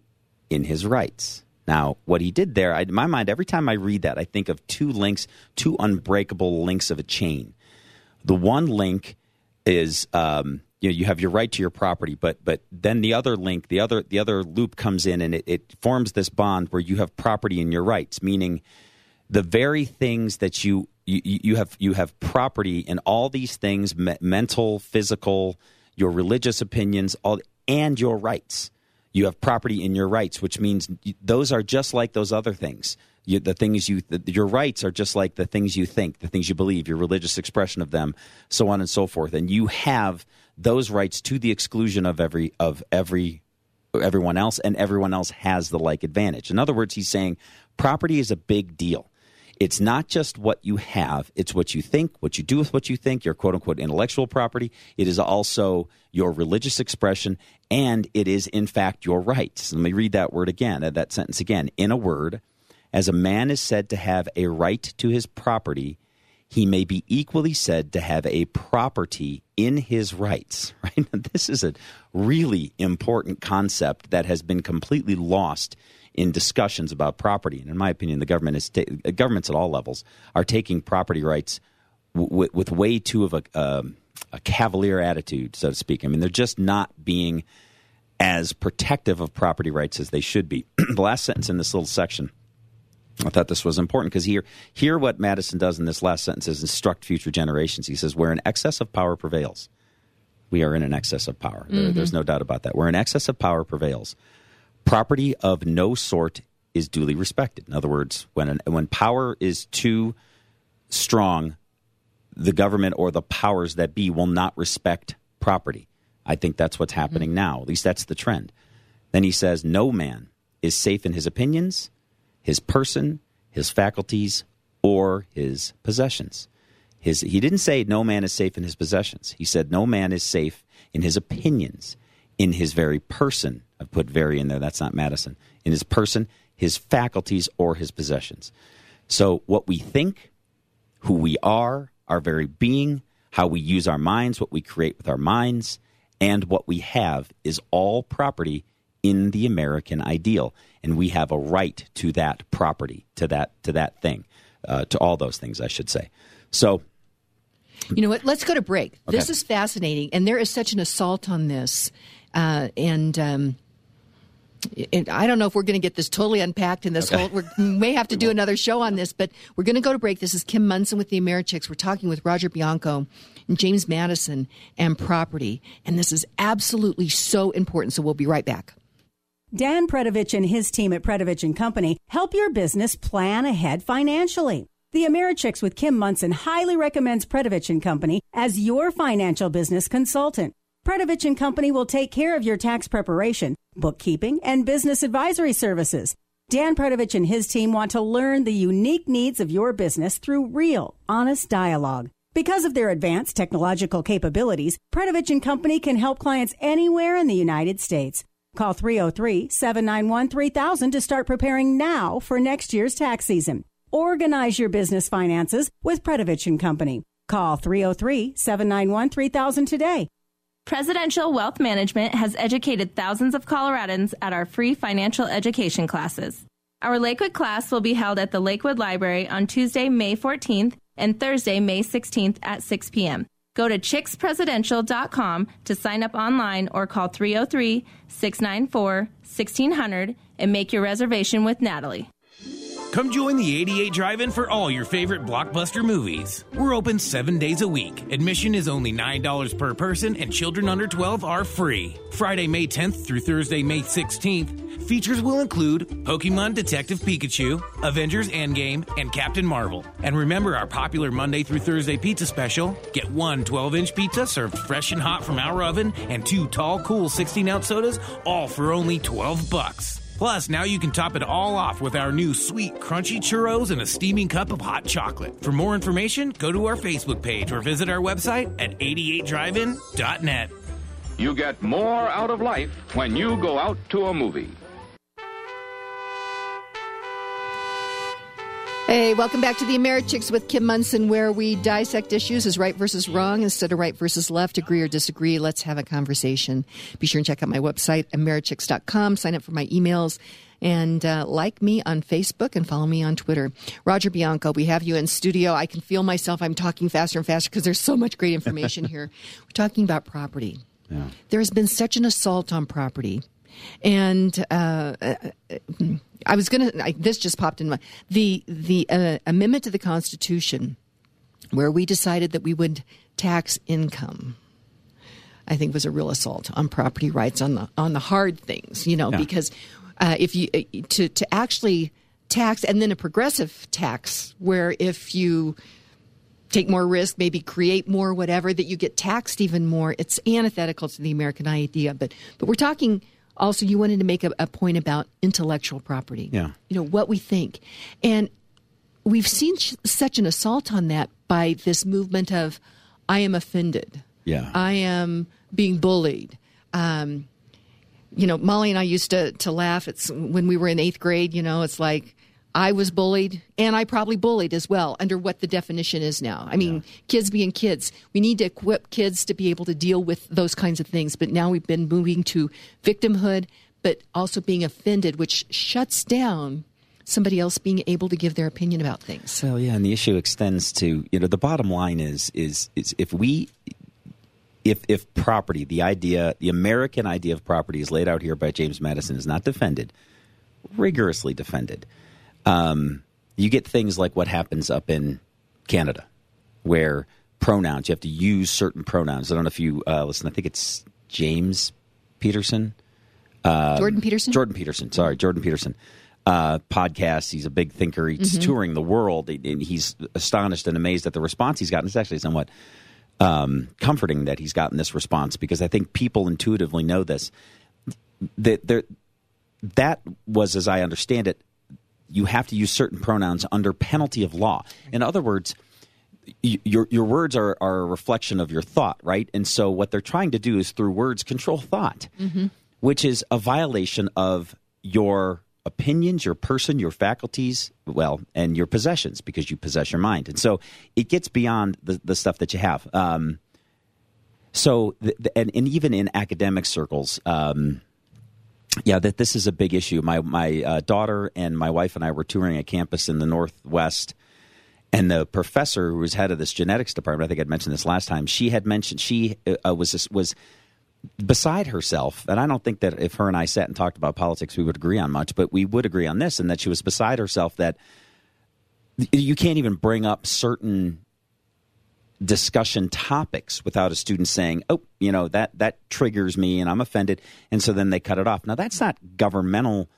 in his rights. Now, what he did there, I, in my mind, every time I read that, I think of two links, two unbreakable links of a chain. The one link is um, you know you have your right to your property, but but then the other link, the other the other loop comes in, and it, it forms this bond where you have property in your rights, meaning the very things that you you, you have you have property in all these things me- mental physical your religious opinions all and your rights. You have property in your rights which means those are just like those other things you, the things you, the, your rights are just like the things you think, the things you believe, your religious expression of them, so on and so forth. And you have those rights to the exclusion of every of every everyone else, and everyone else has the like advantage. In other words, he's saying property is a big deal. It's not just what you have, it's what you think, what you do with what you think, your quote unquote intellectual property. It is also your religious expression, and it is, in fact, your rights. Let me read that word again, that sentence again. In a word, as a man is said to have a right to his property, he may be equally said to have a property in his rights. Right? This is a really important concept that has been completely lost in discussions about property. And in my opinion, the government is ta- governments at all levels are taking property rights w- with way too of a, uh, a cavalier attitude, so to speak. I mean, they're just not being as protective of property rights as they should be. the last sentence in this little section I thought this was important because here, here what Madison does in this last sentence is instruct future generations. He says, "Where an excess of power prevails, we are in an excess of power. Mm-hmm. There, there's no doubt about that. Where an excess of power prevails, property of no sort is duly respected. In other words, when an, when power is too strong, the government or the powers that be will not respect property. I think that's what's happening mm-hmm. now. At least that's the trend. Then he says, "No man is safe in his opinions." His person, his faculties, or his possessions. His, he didn't say no man is safe in his possessions. He said no man is safe in his opinions, in his very person. I've put very in there, that's not Madison. In his person, his faculties, or his possessions. So, what we think, who we are, our very being, how we use our minds, what we create with our minds, and what we have is all property in the American ideal, and we have a right to that property, to that to that thing, uh, to all those things, I should say. So, you know what? Let's go to break. Okay. This is fascinating, and there is such an assault on this, uh, and. Um, I don't know if we're going to get this totally unpacked in this okay. whole. we may have to do another show on this, but we're going to go to break. This is Kim Monson with the Americhicks. We're talking with Roger Bianco and James Madison and property, and this is absolutely so important. So we'll be right back. Dan Predovich and his team at Predovich and Company help your business plan ahead financially. The Americhicks with Kim Monson highly recommends Predovich and Company as your financial business consultant. Predovich and Company will take care of your tax preparation, bookkeeping, and business advisory services. Dan Predovich and his team want to learn the unique needs of your business through real, honest dialogue. Because of their advanced technological capabilities, Predovich and Company can help clients anywhere in the United States. Call 303 791 3000 to start preparing now for next year's tax season. Organize your business finances with Predovich and Company. Call 303 791 3000 today. Presidential Wealth Management has educated thousands of Coloradans at our free financial education classes. Our Lakewood class will be held at the Lakewood Library on Tuesday, May 14th and Thursday, May 16th at 6 p.m. Go to chickspresidential.com to sign up online or call 303 694 1600 and make your reservation with Natalie. Come join the 88 Drive In for all your favorite blockbuster movies. We're open seven days a week. Admission is only $9 per person, and children under 12 are free. Friday, May 10th through Thursday, May 16th, features will include Pokemon Detective Pikachu, Avengers Endgame, and Captain Marvel. And remember our popular Monday through Thursday pizza special? Get one 12 inch pizza served fresh and hot from our oven, and two tall, cool 16 ounce sodas, all for only 12 bucks. Plus, now you can top it all off with our new sweet, crunchy churros and a steaming cup of hot chocolate. For more information, go to our Facebook page or visit our website at 88drivein.net. You get more out of life when you go out to a movie. Hey, welcome back to the Americhicks with Kim Monson, where we dissect issues as right versus wrong instead of right versus left, agree or disagree. Let's have a conversation. Be sure and check out my website, americhicks.com. Sign up for my emails and uh, like me on Facebook and follow me on Twitter. Roger Bianco, we have you in studio. I can feel myself. I'm talking faster and faster because there's so much great information here. We're talking about property. Yeah. There has been such an assault on property. And uh, uh I was going to. This just popped in my the the uh, amendment to the Constitution, where we decided that we would tax income. I think was a real assault on property rights on the on the hard things, you know, yeah. because uh, if you uh, to to actually tax and then a progressive tax where if you take more risk, maybe create more, whatever, that you get taxed even more. It's antithetical to the American idea. But but we're talking also you wanted to make a, a point about intellectual property. Yeah. You know, what we think. And we've seen sh- such an assault on that by this movement of I am offended. Yeah. I am being bullied. Um, you know, Molly and I used to to laugh. It's when we were in eighth grade. You know, it's like I was bullied, and I probably bullied as well, under what the definition is now. I mean, yeah. kids being kids, we need to equip kids to be able to deal with those kinds of things. But now we've been moving to victimhood, but also being offended, which shuts down somebody else being able to give their opinion about things. Well, yeah, and the issue extends to you know the bottom line is is is if we if if property, the idea, the American idea of property is laid out here by James Madison is not defended, rigorously defended um, you get things like what happens up in Canada, where pronouns you have to use certain pronouns. I don't know if you uh, listen. I think it's James Peterson, uh, Jordan Peterson, Jordan Peterson. Sorry, Jordan Peterson. Uh, podcast. He's a big thinker. He's mm-hmm. touring the world, and he's astonished and amazed at the response he's gotten. It's actually somewhat um, comforting that he's gotten this response because I think people intuitively know this. That that was, as I understand it, you have to use certain pronouns under penalty of law. In other words, your your words are, are a reflection of your thought, right? And so what they're trying to do is through words control thought, mm-hmm. which is a violation of your opinions, your person, your faculties, well, and your possessions because you possess your mind. And so it gets beyond the, the stuff that you have. Um, so, the, the, and, and even in academic circles, um, yeah, that this is a big issue. My my uh, daughter and my wife and I were touring a campus in the Northwest, and the professor who was head of this genetics department, I think I'd mentioned this last time. She had mentioned she uh, was was beside herself, and I don't think that if her and I sat and talked about politics, we would agree on much, but we would agree on this, and that she was beside herself that you can't even bring up certain discussion topics without a student saying, "Oh, you know that that triggers me and I'm offended," and so then they cut it off. Now that's not governmental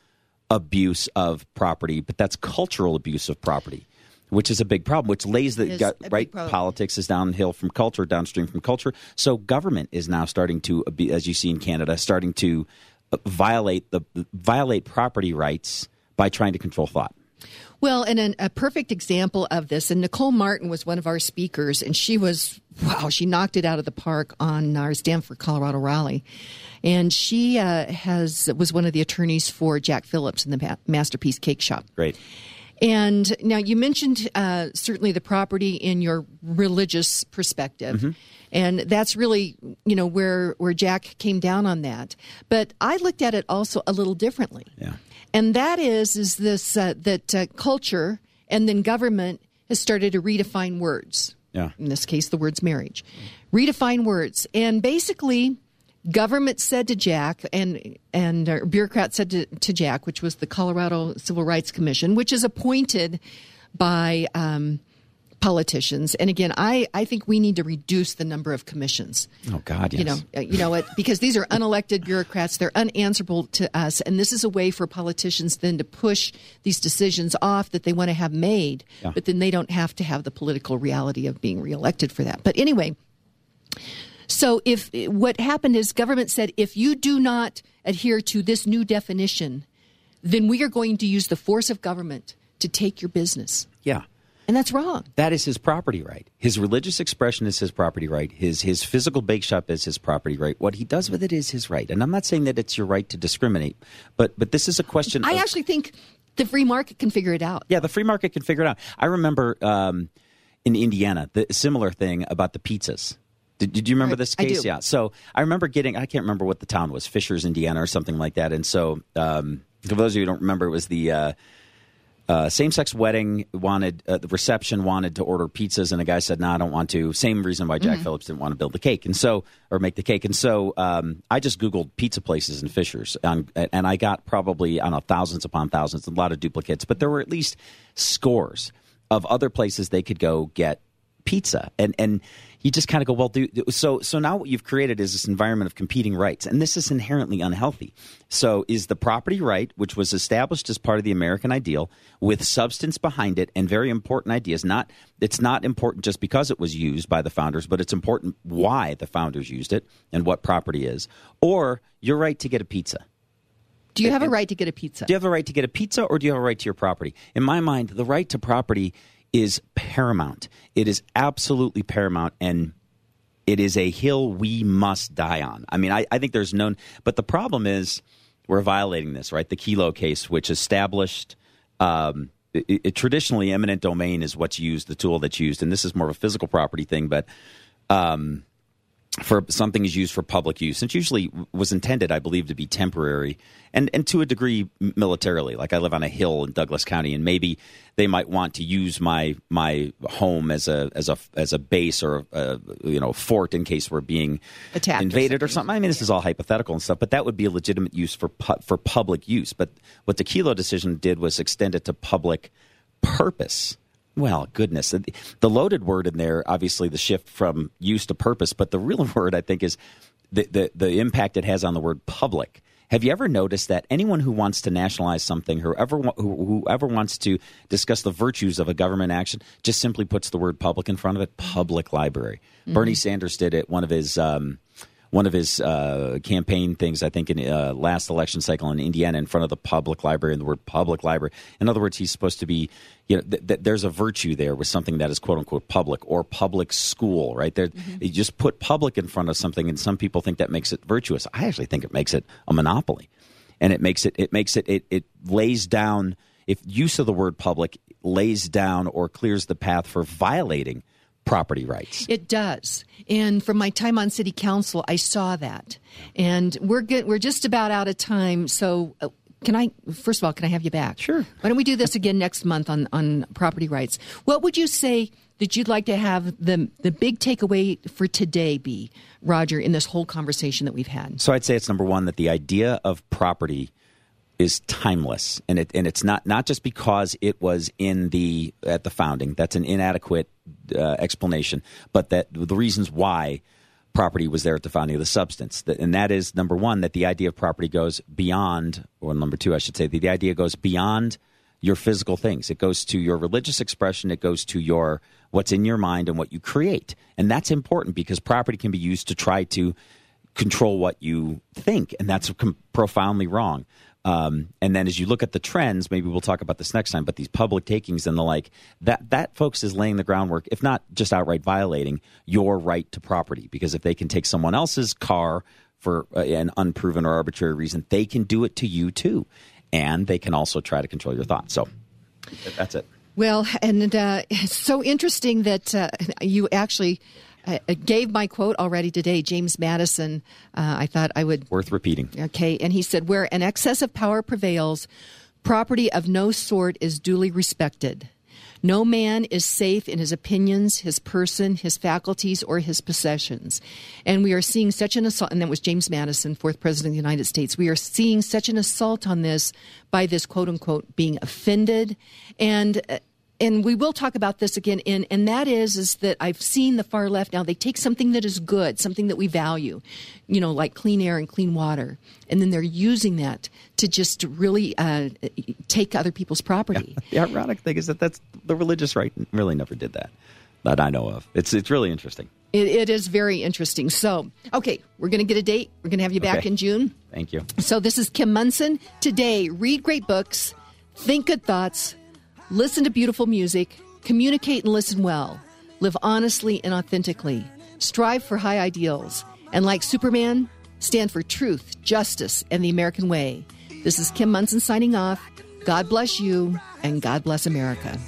abuse of property, but that's cultural abuse of property, which is a big problem. Which lays the big right politics is downhill from culture, downstream from culture. So government is now starting to, as you see in Canada, starting to uh, violate the violate property rights by trying to control thought. Well, and an, a perfect example of this, and Nicolle Martin was one of our speakers, and she was, wow, she knocked it out of the park on our Stand for, Colorado rally. And she uh, has was one of the attorneys for Jack Phillips in the Masterpiece Cake Shop. Great. And now you mentioned uh, certainly the property in your religious perspective. And that's really, you know, where, where Jack came down on that. But I looked at it also a little differently. Yeah. And that is, is this, uh, that uh, culture and then government has started to redefine words. Yeah. In this case, the words marriage. Redefine words. And basically, government said to Jack, and and uh, bureaucrats said to, to Jack, which was the Colorado Civil Rights Commission, which is appointed by um, politicians. And again, I, I think we need to reduce the number of commissions. Oh God, yes. You know, uh, you know what? Because these are unelected bureaucrats; they're unanswerable to us, and this is a way for politicians then to push these decisions off that they want to have made, Yeah. but then they don't have to have the political reality of being reelected for that. But anyway, so if what happened is government said if you do not adhere to this new definition, then we are going to use the force of government to take your business, yeah. And that's wrong. That is his property right. His religious expression is his property right. His his physical bake shop is his property right. What he does with it is his right. And I'm not saying that it's your right to discriminate, but but this is a question. I of, actually think the free market can figure it out. yeah, the free market can figure it out. I remember um, in Indiana the similar thing about the pizzas. Did, did you remember this case? Yeah. So I remember getting. I can't remember what the town was, Fishers, Indiana, or something like that. And so, um, for those of you who don't remember, it was the. Uh, uh, same-sex wedding wanted uh, the reception wanted to order pizzas and the guy said no i don't want to. Same reason why jack phillips didn't want to build the cake and so or make the cake and so um, i just googled pizza places in fishers and, and i got probably i don't know thousands upon thousands a lot of duplicates but there were at least scores of other places they could go get pizza and and you just kind of go well do so so now what you've created is this environment of competing rights and this is inherently unhealthy so is the property right which was established as part of the american ideal with substance behind it and very important ideas not it's not important just because it was used by the founders but it's important why the founders used it and what property is or your right to get a pizza Do you have a right to get a pizza? do you have a right to get a pizza or do you have a right to your property? In my mind, the right to property is paramount. It is absolutely paramount and it is a hill we must die on. I mean, I, I think there's known, but the problem is we're violating this, right? The Kelo case, which established um, it, it, traditionally eminent domain is what's used, the tool that's used, and this is more of a physical property thing, but um, for something is used for public use. It usually was intended, I believe, to be temporary and, and to a degree militarily. Like I live on a hill in Douglas County, and maybe they might want to use my my home as a as a as a base or a, you know fort in case we're being Attacked invaded or something. something. I mean, this is all hypothetical and stuff, but that would be a legitimate use for pu- for public use. But what the Kelo decision did was extend it to public purpose. Well, goodness. The- loaded word in there, obviously, the shift from use to purpose, but the real word, I think, is the, the, the impact it has on the word public. Have you ever noticed that anyone who wants to nationalize something, whoever, whoever wants to discuss the virtues of a government action, just simply puts the word public in front of it? Public library. Bernie Sanders did it. One of his. Um, one of his uh, campaign things, I think, in uh, last election cycle in Indiana, in front of the public library, and the word public library. In other words, he's supposed to be, you know, th- th- there's a virtue there with something that is quote unquote public or public school, right? There, you just put public in front of something, and some people think that makes it virtuous. I actually think it makes it a monopoly. and it makes it it makes it it, it lays down if use of the word public lays down or clears the path for violating property rights. It does. And from my time on city council, I saw that. And we're good, we're just about out of time. So uh, can I first of all, can I have you back? Sure. Why don't we do this again next month on on property rights? What would you say that you'd like to have the the big takeaway for today be, Roger, in this whole conversation that we've had? So I'd say it's number 1 that the idea of property is timeless. And it and it's not not just because it was in the at the founding. That's an inadequate uh, explanation. But that the reasons why property was there at the founding of the substance. And that is number 1 that the idea of property goes beyond or number 2 I should say the, the idea goes beyond your physical things. It goes to your religious expression. It goes to your what's in your mind and what you create. And that's important because property can be used to try to control what you think. And that's profoundly wrong um, and then as you look at the trends, maybe we'll talk about this next time, but these public takings and the like, that, that folks is laying the groundwork, if not just outright violating your right to property. Because if they can take someone else's car for uh, an unproven or arbitrary reason, they can do it to you too. And they can also try to control your thoughts. So that's it. Well, and uh, it's so interesting that uh, you actually uh, gave my quote already today. James Madison, uh, I thought I would. Worth repeating. Okay. And he said, Where an excess of power prevails, property of no sort is duly respected. No man is safe in his opinions, his person, his faculties, or his possessions. And we are seeing such an assault, and that was James Madison, fourth president of the United States. We are seeing such an assault on this by this quote unquote being offended. And uh, and we will talk about this again in and that is is that I've seen the far left now they take something that is good something that we value you know like clean air and clean water. And then they're using that to just really uh, take other people's property. Yeah. the ironic thing is that that's the religious right really never did that that I know of. It's it's really interesting. It, it is very interesting. So okay we're going to get a date. We're going to have you back okay. in June. Thank you. So this is Kim Monson. today read great books think good thoughts Listen to beautiful music, communicate and listen well, live honestly and authentically, strive for high ideals, and like Superman, stand for truth, justice, and the American way. This is Kim Monson signing off. God bless you, and God bless America.